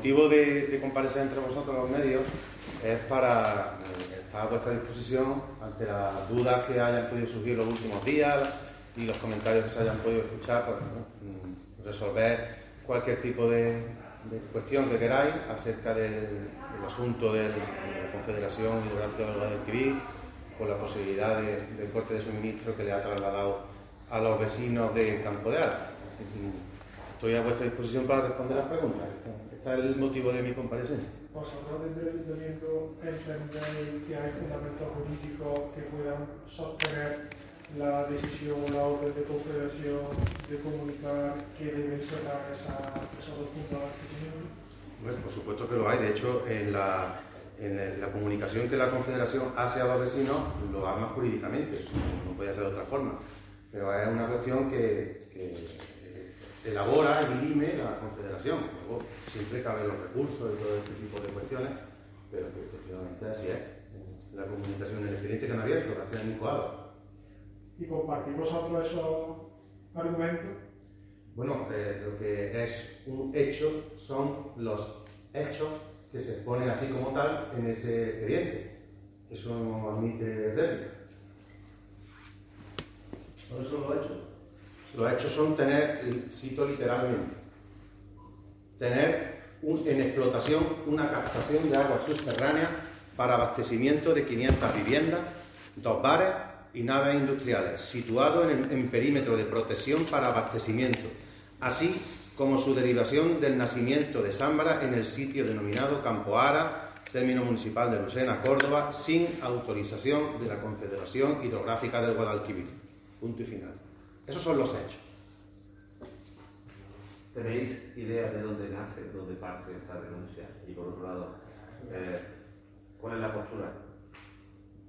motivo de, de, comparecer entre vosotros los medios es para estar a vuestra disposición ante las dudas que hayan podido surgir los últimos días y los comentarios que se hayan podido escuchar, pues, mm, resolver cualquier tipo de, de, cuestión que queráis acerca del, asunto de la Confederación Hidrográfica del Guadalquivir, con la posibilidad de, corte de suministro que le ha trasladado a los vecinos de Campo de Ara. Estoy a vuestra disposición para responder las preguntas. Este es el motivo de mi comparecencia. ¿Vosotros desde el Ayuntamiento entendéis que hay fundamentos jurídicos que puedan sostener la decisión o la orden de confederación de comunicar que deben cerrar esa, esos dos puntos? Bueno, por supuesto que lo hay. De hecho, en la, en la comunicación que la Confederación hace a los vecinos lo arma jurídicamente. No puede ser de otra forma. Pero es una cuestión que, que elabora y dirime la Confederación. Luego, siempre caben los recursos y todo este tipo de cuestiones, pero que efectivamente así es. La comunicación, el expediente que han abierto, que han incoado. ¿Y compartir vosotros esos argumentos? Bueno, eh, lo que es un hecho son los hechos que se exponen así como tal en ese expediente. Eso no admite réplica. ¿Cuáles son los hechos? Los hechos son tener, cito literalmente, tener en explotación una captación de agua subterránea para abastecimiento de 500 viviendas, dos bares y naves industriales, situados en, en perímetro de protección para abastecimiento, así como su derivación del nacimiento de Zambra en el sitio denominado Campo Ara, término municipal de Lucena, Córdoba, sin autorización de la Confederación Hidrográfica del Guadalquivir. Punto y final. Esos son los hechos. ¿Tenéis idea de dónde nace, dónde parte esta denuncia? Y por otro lado, eh, ¿cuál es la postura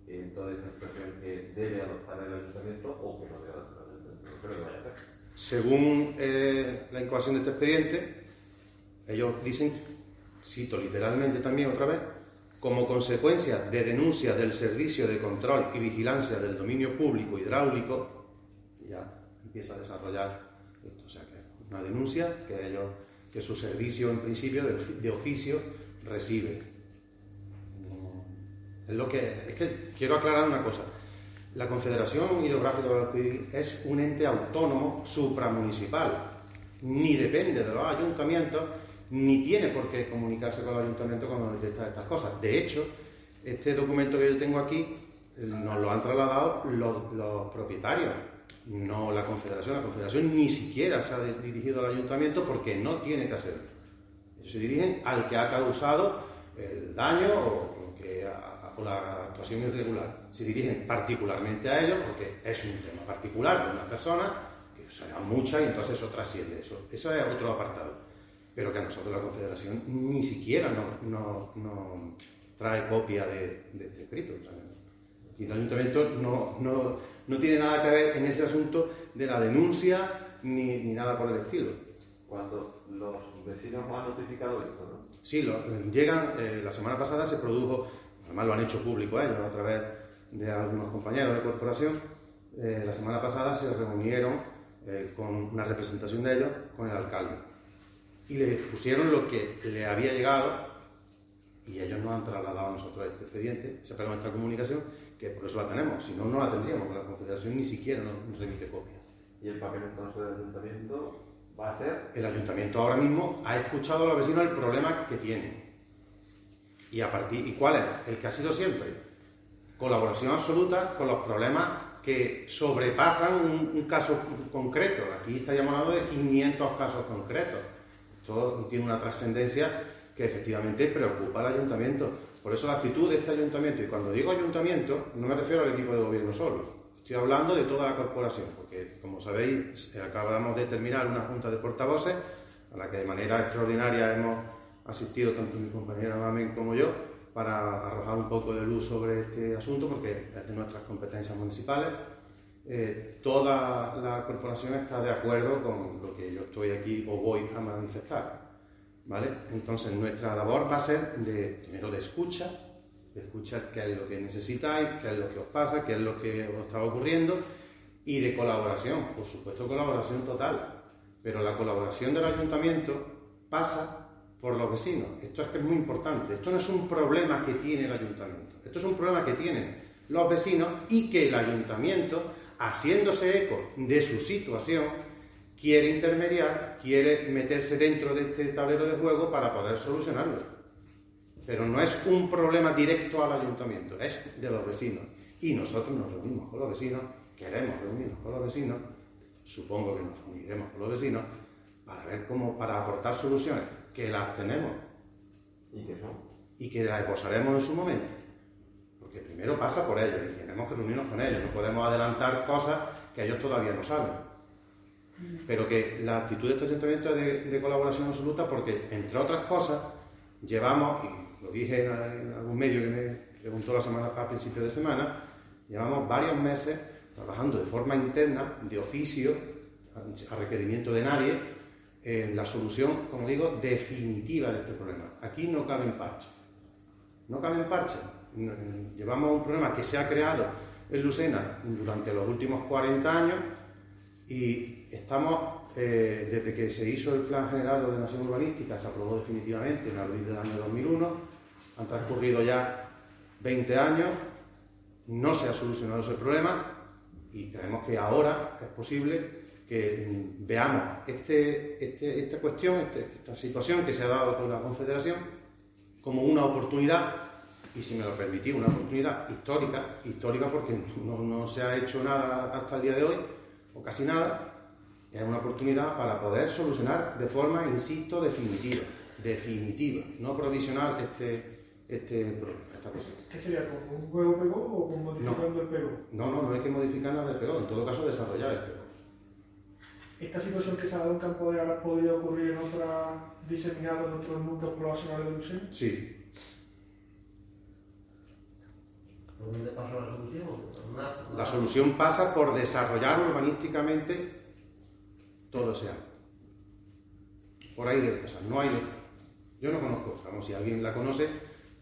en toda esta situación que debe adoptar el ayuntamiento o que no debe adoptar el ayuntamiento? Creo que vaya a hacer. Según eh, la incoación de este expediente, ellos dicen, cito literalmente también otra vez, como consecuencia de denuncia del Servicio de Control y Vigilancia del Dominio Público Hidráulico, ya empieza a desarrollar esto. O sea, que una denuncia que, ellos, que su servicio, en principio, de, oficio, recibe. Es, lo que, es que quiero aclarar una cosa. La Confederación Hidrográfica de Guadalquivir es un ente autónomo supramunicipal. Ni depende de los ayuntamientos, ni tiene por qué comunicarse con el ayuntamiento cuando detecta estas cosas. De hecho, este documento que yo tengo aquí nos lo han trasladado los, los propietarios no la Confederación. La Confederación ni siquiera se ha dirigido al ayuntamiento porque no tiene que hacerlo. Ellos se dirigen al que ha causado el daño o, la actuación irregular. Se dirigen particularmente a ellos porque es un tema particular de una persona, que serán muchas y entonces eso trasciende eso. Eso es otro apartado. Pero que a nosotros la Confederación ni siquiera nos no, no trae copia de, de escrito. Y el ayuntamiento no, no, no, tiene nada que ver en ese asunto de la denuncia ni, ni nada por el estilo. Cuando los vecinos han notificado esto, ¿no? Sí, lo, llegan, eh, la semana pasada se produjo, además lo han hecho público ellos a través de algunos compañeros de corporación, eh, la semana pasada se reunieron eh, con una representación de ellos con el alcalde y le pusieron lo que le había llegado y ellos nos han trasladado a nosotros este expediente, se pega nuestra comunicación, que por eso la tenemos, si no, no la tendríamos, porque la Confederación ni siquiera nos remite copia. ¿Y el papel entonces del ayuntamiento va a ser? El ayuntamiento ahora mismo ha escuchado a los vecinos el problema que tienen. ¿Y, a partir, ¿Y cuál es? El que ha sido siempre. Colaboración absoluta con los problemas que sobrepasan un, un caso concreto. Aquí estaríamos hablando de 500 casos concretos. Esto tiene una trascendencia que efectivamente preocupa al ayuntamiento. Por eso la actitud de este ayuntamiento, y cuando digo ayuntamiento, no me refiero al equipo de gobierno solo, estoy hablando de toda la corporación, porque como sabéis, acabamos de terminar una junta de portavoces a la que de manera extraordinaria hemos asistido tanto mi compañera Mamen como yo para arrojar un poco de luz sobre este asunto, porque es de nuestras competencias municipales. Eh, toda la corporación está de acuerdo con lo que yo estoy aquí o voy a manifestar. Entonces, nuestra labor va a ser de, primero de escucha, de escuchar qué es lo que necesitáis, qué es lo que os pasa, qué es lo que os está ocurriendo y de colaboración, por supuesto colaboración total, pero la colaboración del ayuntamiento pasa por los vecinos. Esto es que es muy importante, esto no es un problema que tiene el ayuntamiento, esto es un problema que tienen los vecinos y que el ayuntamiento, haciéndose eco de su situación, quiere intermediar, quiere meterse dentro de este tablero de juego para poder solucionarlo. Pero no es un problema directo al ayuntamiento, es de los vecinos. Y nosotros nos reunimos con los vecinos, queremos reunirnos con los vecinos, supongo que nos reuniremos con los vecinos, para ver cómo, para aportar soluciones, que las tenemos. ¿Y que son? Y que las posaremos en su momento. Porque primero pasa por ellos y tenemos que reunirnos con ellos. No podemos adelantar cosas que ellos todavía no saben. Pero que la actitud de este ayuntamiento es de, colaboración absoluta porque, entre otras cosas, llevamos, lo dije en, algún medio que me preguntó la semana, a principios de semana, llevamos varios meses trabajando de forma interna, de oficio, a requerimiento de nadie, en la solución, como digo, definitiva de este problema. Aquí no caben parches. No caben parches. Llevamos un problema que se ha creado en Lucena durante los últimos 40 años y estamos eh, desde que se hizo el Plan General de Ordenación Urbanística, se aprobó definitivamente en abril del año 2001, han transcurrido ya 20 años, no se ha solucionado ese problema y creemos que ahora es posible que mm, veamos este, este, esta cuestión, este, esta situación que se ha dado con la Confederación como una oportunidad y si me lo permitís, una oportunidad histórica, histórica porque no, no se ha hecho nada hasta el día de hoy, o casi nada, es una oportunidad para poder solucionar de forma, insisto, definitiva, definitiva, no provisional este, este problema. ¿Qué sería? ¿Con un juego pegó o con modificando el pegó? No, no, no hay que modificar nada del pegó, en todo caso desarrollar el pegó. ¿Esta situación que se ha dado en Campo de Ara podría ocurrir en otra diseminada en otros núcleos poblacionales de Lucena? Sí. ¿Dónde pasa la solución? La solución pasa por desarrollar urbanísticamente todo ese ámbito. Por ahí debe pasar, no hay otra. Yo no conozco otra, si alguien la conoce,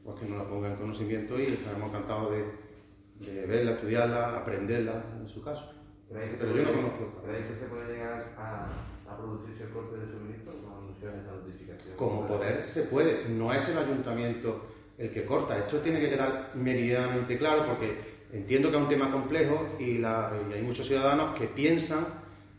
pues que nos la ponga en conocimiento y estaremos encantados de, verla, estudiarla, aprenderla en su caso. Pero, yo no conozco otra. ¿Creéis que se puede llegar a, a producirse el corte de suministro con de notificación? Como poder se puede, no es el ayuntamiento el que corta. Esto tiene que quedar meridianamente claro porque entiendo que es un tema complejo y, y hay muchos ciudadanos que piensan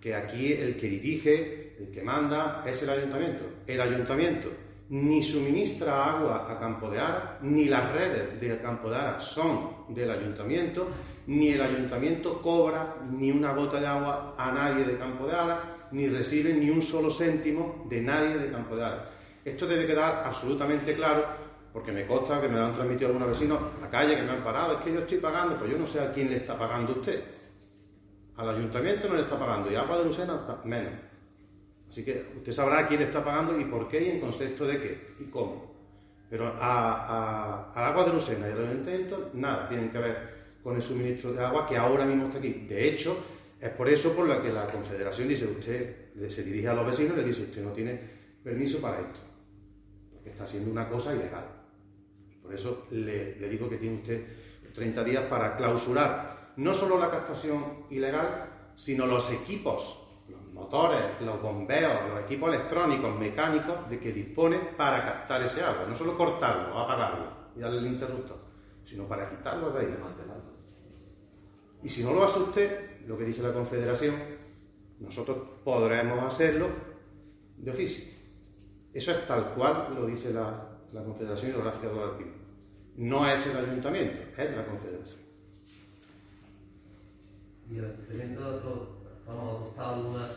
que aquí el que dirige, el que manda, es el ayuntamiento. El ayuntamiento ni suministra agua a Campo de Ara, ni las redes del Campo de Ara son del ayuntamiento, ni el ayuntamiento cobra ni una gota de agua a nadie de Campo de Ara, ni recibe ni un solo céntimo de nadie de Campo de Ara. Esto debe quedar absolutamente claro, porque me consta que me lo han transmitido algunos vecinos a la calle que me han parado, es que yo estoy pagando, pues yo no sé a quién le está pagando usted. Al ayuntamiento no le está pagando y Agua de Lucena menos. Así que usted sabrá quién le está pagando y por qué y en concepto de qué y cómo. Pero a, a, Agua de Lucena y a los ayuntamientos nada tienen que ver con el suministro de agua que ahora mismo está aquí. De hecho, es por eso por lo que la Confederación dice, usted se dirige a los vecinos y le dice, usted no tiene permiso para esto, porque está haciendo una cosa ilegal. Por eso le, le digo que tiene usted 30 días para clausurar no solo la captación ilegal, sino los equipos, los motores, los bombeos, los equipos electrónicos, mecánicos de que dispone para captar ese agua. No solo cortarlo, apagarlo y darle el interruptor, sino para quitarlo de ahí. Y si no lo hace usted, lo que dice la Confederación, nosotros podremos hacerlo de oficio. Eso es tal cual lo dice la, Confederación Hidrográfica de Alpino. No es el ayuntamiento, es la Confederación y el ayuntamiento ha adoptado alguna,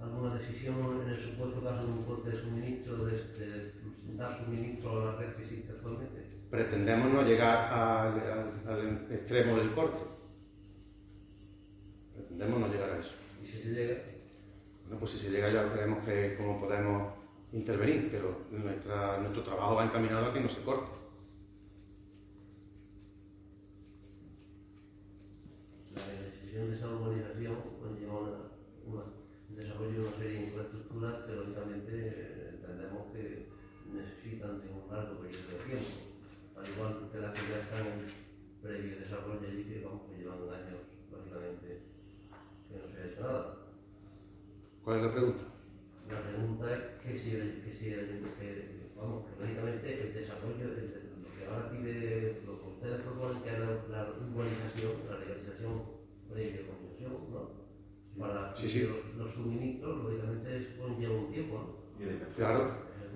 alguna decisión en el supuesto caso de un corte de suministro, de, este, dar suministro a la red que existe actualmente? Pretendemos no llegar al, extremo del corte. Pretendemos no llegar a eso. ¿Y si se llega? Bueno, pues si se llega ya veremos que, cómo podemos intervenir, pero nuestra, nuestro trabajo va encaminado a que no se corte. La decisión de esa urbanización conlleva una, una, un desarrollo de una serie de infraestructuras que lógicamente eh, entendemos que necesitan de un largo periodo de tiempo, al igual que las que ya están en previo desarrollo allí que vamos que llevan años lógicamente que no se ha hecho nada. ¿Cuál es la pregunta? La pregunta es que si, el- que si el- que, vamos, que lógicamente el desarrollo, el- lo que ahora pide, lo que ustedes proponen que es la, la urbanización, la legalización previa concesión, ¿no? Para Sí, sí. Los, los suministros, lógicamente, conlleva un tiempo, ¿no? Y. Claro,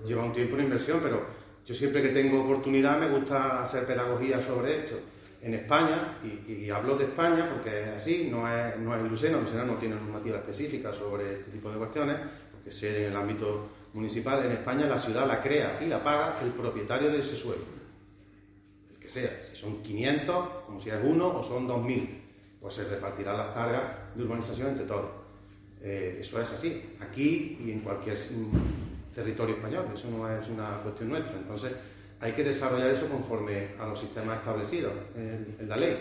lleva un tiempo de inversión, pero yo siempre que tengo oportunidad me gusta hacer pedagogía sobre esto. En España, y, y hablo de España porque es así, no es, no es Lucena, Lucena no tiene normativa específica sobre este tipo de cuestiones, porque sé en el ámbito municipal, en España la ciudad la crea y la paga el propietario de ese suelo. El que sea, si son 500, como si es uno, o son 2.000, pues se repartirán las cargas de urbanización entre todos. Eh, eso es así, aquí y en cualquier territorio español, eso no es una cuestión nuestra. Entonces, hay que desarrollar eso conforme a los sistemas establecidos en, la ley.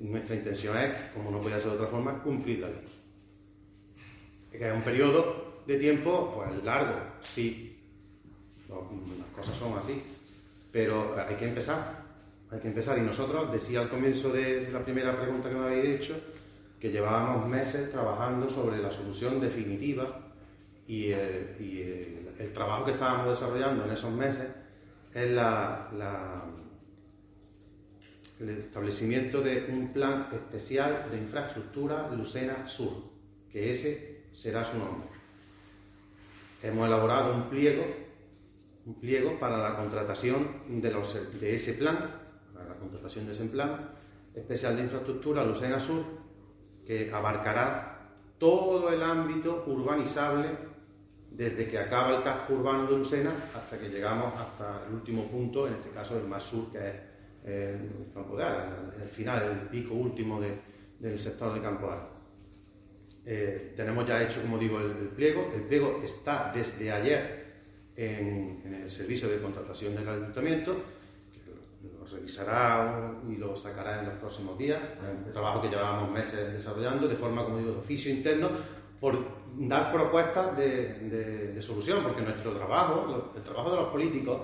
Nuestra intención es, como no puede ser de otra forma, cumplir la ley. Que es un periodo de tiempo pues largo, sí, las cosas son así, pero hay que empezar, hay que empezar. Y nosotros, decía al comienzo de la primera pregunta que me habéis hecho, que llevábamos meses trabajando sobre la solución definitiva y, el, y el- trabajo que estábamos desarrollando en esos meses es el establecimiento de un plan especial de infraestructura Lucena Sur, que ese será su nombre. Hemos elaborado un pliego, un pliego para la contratación de, de ese plan, para la contratación de ese plan especial de infraestructura Lucena Sur, que abarcará todo el ámbito urbanizable desde que acaba el casco urbano de Lucena hasta que llegamos hasta el último punto, en este caso el más sur, que es eh, el Campo de Ara, el, final, el pico último de- del sector de Campo de Ara. Eh, tenemos ya hecho, como digo, el, el pliego. El pliego está desde ayer en, en el servicio de contratación del ayuntamiento, que lo, revisará y lo sacará en los próximos días. Un trabajo que llevábamos meses desarrollando de forma, como digo, de oficio interno, por dar propuestas de, de- de solución, porque nuestro trabajo, el trabajo de los políticos,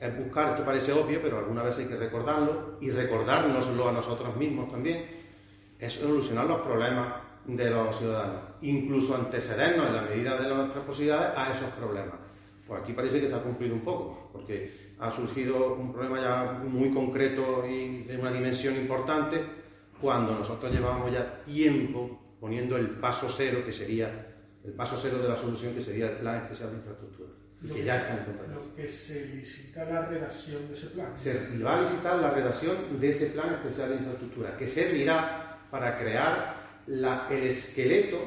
es buscar, esto parece obvio, pero alguna vez hay que recordarlo y recordárnoslo a nosotros mismos también, es solucionar los problemas de los ciudadanos, incluso antecedernos en la medida de nuestras posibilidades a esos problemas. Pues aquí parece que se ha cumplido un poco, porque ha surgido un problema ya muy concreto y de una dimensión importante, cuando nosotros llevábamos ya tiempo poniendo el paso cero, que sería el paso cero de la solución, que sería el plan especial de infraestructura, y que que, ya está en lo que se licita la redacción de ese plan. Se va a licitar la redacción de ese plan especial de infraestructura, que servirá para crear la- el esqueleto,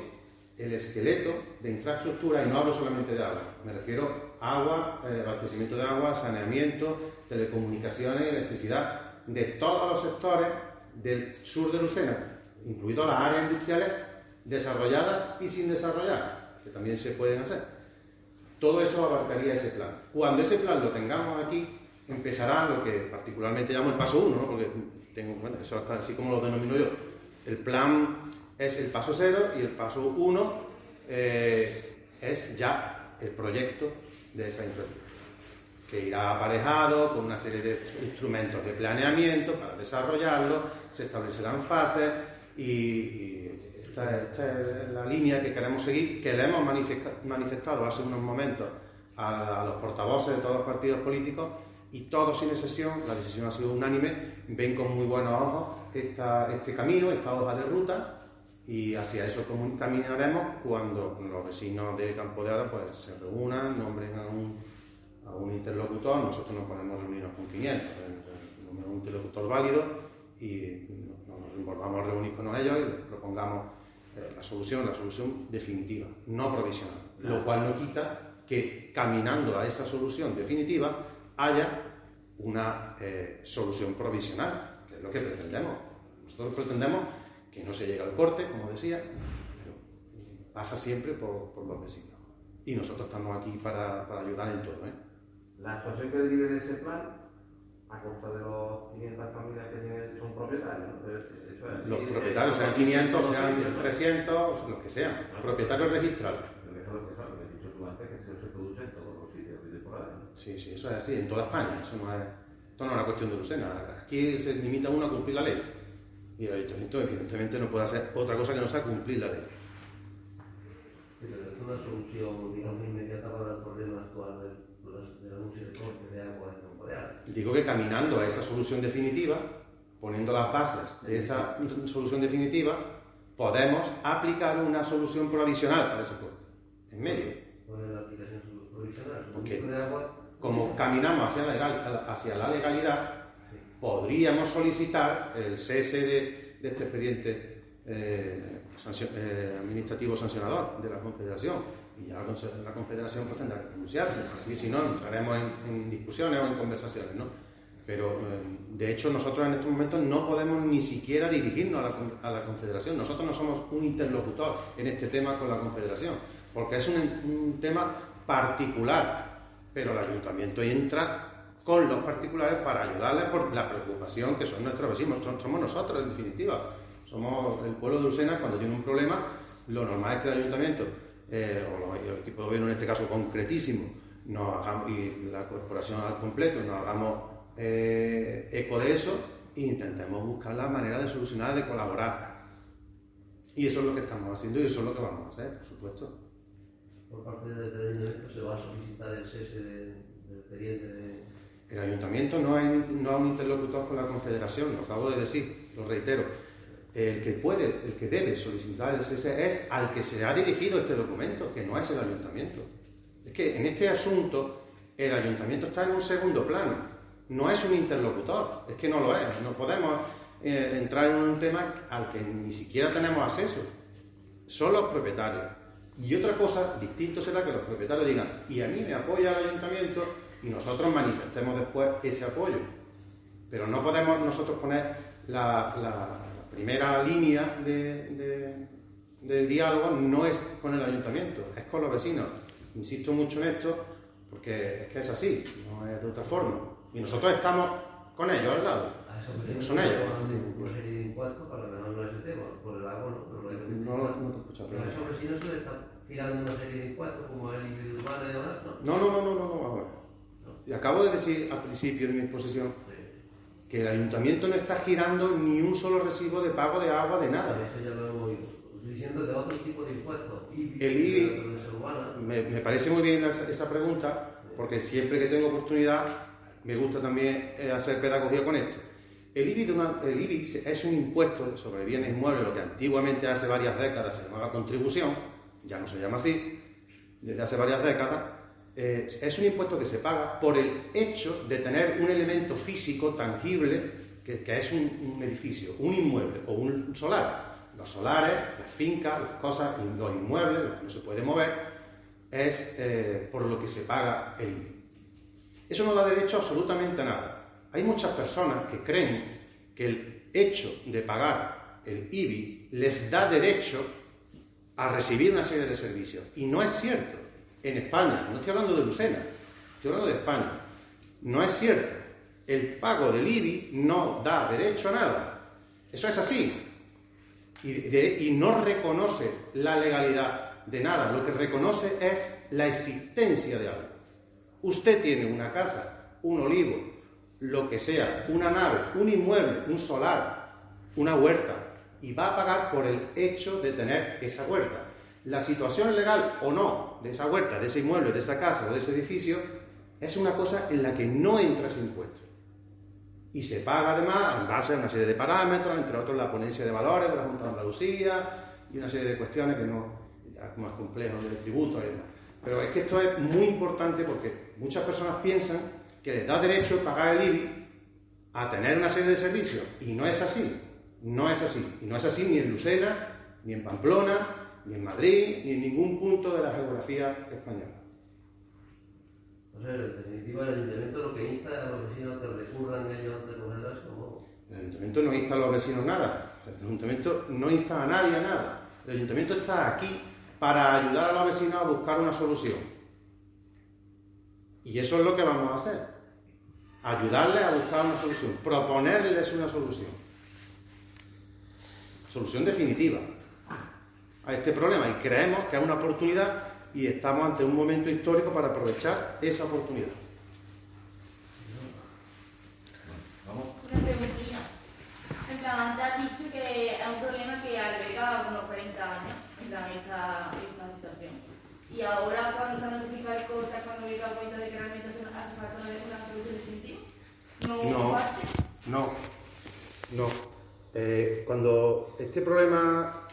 el esqueleto de infraestructura, y no hablo solamente de agua, me refiero a agua, eh, abastecimiento de agua, saneamiento, telecomunicaciones, electricidad, de todos los sectores del sur de Lucena, incluidas las áreas industriales desarrolladas y sin desarrollar, que también se pueden hacer. Todo eso abarcaría ese plan. Cuando ese plan lo tengamos aquí, empezará lo que particularmente llamo el paso 1, porque tengo, bueno, eso es así como lo denomino yo. El plan es el paso 0 y el paso 1 es ya el proyecto de esa infraestructura, que irá aparejado con una serie de instrumentos de planeamiento para desarrollarlo, se establecerán fases y, esta, esta es la línea que queremos seguir, que le hemos manifesta- manifestado hace unos momentos a, a los portavoces de todos los partidos políticos y todos sin excepción, la decisión ha sido unánime, ven con muy buenos ojos esta- este camino, esta hoja de ruta y hacia eso caminaremos cuando los vecinos de Campo de Ara pues, se reúnan, nombren a un, a un interlocutor, nosotros no podemos reunirnos con 500, nombren un interlocutor válido y nos, volvamos a reunir con ellos y les propongamos eh, la solución, la solución definitiva, no provisional. Lo cual no quita que caminando a esa solución definitiva haya una eh, solución provisional, que es lo que pretendemos. Nosotros pretendemos que no se llega al corte, como decía, pero pasa siempre por, por los vecinos. Y nosotros estamos aquí para, para ayudar en todo. ¿eh? La actuación que derive de ese plan, a costa de los 500 familias que tienen, son propietarios, ¿no? Eso es, Los sí, propietarios, eh, sean 500, todos sean ellos, ¿no? 300, los que sean, propietarios registrados. Pero eso es lo que sabes, has dicho tú antes, que eso se produce en todos los sitios y por ahí, ¿no? Sí, sí, eso es así, en toda España. Eso no es, esto no es una cuestión de Lucena. Aquí se limita uno a cumplir la ley. Y el ayuntamiento, evidentemente, no puede hacer otra cosa que no sea cumplir la ley. Pero es una solución, digamos, inmediata para el problema actual del, del anuncio de corte de agua Digo que caminando a esa solución definitiva, poniendo las bases de esa solución definitiva, podemos aplicar una solución provisional para ese pueblo, en medio. Poner la aplicación provisional. Agua, Como caminamos hacia la, legal- hacia la legalidad, podríamos solicitar el cese de, de este expediente eh, eh, administrativo sancionador de la Confederación. Y ya la, Confederación pues, tendrá que pronunciarse. Así, si no, entraremos en, discusiones o en conversaciones. ¿no? Pero, eh, de hecho, nosotros en estos momentos no podemos ni siquiera dirigirnos a la, Confederación. Nosotros no somos un interlocutor en este tema con la Confederación, porque es un, un tema particular. Pero el ayuntamiento entra con los particulares para ayudarles por la preocupación que son nuestros vecinos, somos nosotros en definitiva. Somos el pueblo de Lucena cuando tiene un problema, lo normal es que el ayuntamiento, eh, o el equipo de gobierno en este caso concretísimo, nos hagamos, y la corporación al completo, nos hagamos eh, eco de eso e intentemos buscar la manera de solucionar, de colaborar. Y eso es lo que estamos haciendo y eso es lo que vamos a hacer, por supuesto. por parte del ayuntamiento se va a solicitar el cese de- del expediente de... El ayuntamiento no es, no es un interlocutor con la Confederación, lo acabo de decir, lo reitero. El que puede, el que debe solicitar el cese es al que se ha dirigido este documento, que no es el ayuntamiento. Es que en este asunto el ayuntamiento está en un segundo plano, no es un interlocutor, es que no lo es. No podemos eh, entrar en un tema al que ni siquiera tenemos acceso. Son los propietarios. Y otra cosa, distinto será que los propietarios digan, y a mí me apoya el ayuntamiento y nosotros manifestemos después ese apoyo. Pero no podemos nosotros poner la, primera línea de, de- del diálogo, no es con el ayuntamiento, es con los vecinos. Insisto mucho en esto porque es que es así, no es de otra forma. Y nosotros estamos con ellos al lado. Son ellos. no, No, no, no te escucho, Pero a perdón. esos vecinos se les está tirando una serie de impuestos como el individual y demás, ¿no? No, no, no. Y acabo de decir al principio de mi exposición. Que el ayuntamiento no está girando ni un solo recibo de pago de agua de nada. Eso ya lo hemos oído. Diciendo de otro tipo de impuestos. IBI, El IBI. Me, me parece muy bien esa, pregunta, porque siempre que tengo oportunidad me gusta también eh, hacer pedagogía con esto. El IBI, de una- el IBI es un impuesto sobre bienes inmuebles, lo que antiguamente hace varias décadas se llamaba contribución, ya no se llama así, desde hace varias décadas, eh, es un impuesto que se paga por el hecho de tener un elemento físico tangible que, es un, edificio, un inmueble o un solar. Los solares, las fincas, las cosas, los inmuebles, lo que no se puede mover, es eh, por lo que se paga el IBI. Eso no da derecho absolutamente a nada. Hay muchas personas que creen que el hecho de pagar el IBI les da derecho a recibir una serie de servicios. Y no es cierto. En España, no estoy hablando de Lucena, estoy hablando de España. No es cierto. El pago del IBI no da derecho a nada. Eso es así. Y, y no reconoce la legalidad de nada. Lo que reconoce es la existencia de algo. Usted tiene una casa, un olivo, lo que sea, una nave, un inmueble, un solar, una huerta, y va a pagar por el hecho de tener esa huerta. La situación legal o no de esa huerta, de ese inmueble, de esa casa o de ese edificio es una cosa en la que no entra ese impuesto. Y se paga además en base a una serie de parámetros, entre otros la ponencia de valores de la Junta de Andalucía y una serie de cuestiones que no, más complejos de tributos y demás. Pero es que esto es muy importante porque muchas personas piensan que les da derecho pagar el IBI a tener una serie de servicios y no es así, no es así. Y no es así ni en Lucena, ni en Pamplona, ni en Madrid, ni en ningún punto de la geografía española. O sea, en definitiva, el ayuntamiento lo que insta a los vecinos que recurran ellos ante cogerlas como... El ayuntamiento no insta a los vecinos nada. El ayuntamiento no insta a nadie a nada. El ayuntamiento está aquí para ayudar a los vecinos a buscar una solución. Y eso es lo que vamos a hacer. Ayudarles a buscar una solución, proponerles una solución. Solución definitiva a este problema. Y creemos que es una oportunidad y estamos ante un momento histórico para aprovechar esa oportunidad. Una preguntilla. En plan, antes has dicho que es un problema que alberga unos 40 años, en plan, esta, esta situación. Y ahora, cuando se han notificado cosas, cuando me he dado cuenta de que realmente hace hace falta una solución definitiva, no, No, parte. no, no. Eh, cuando este problema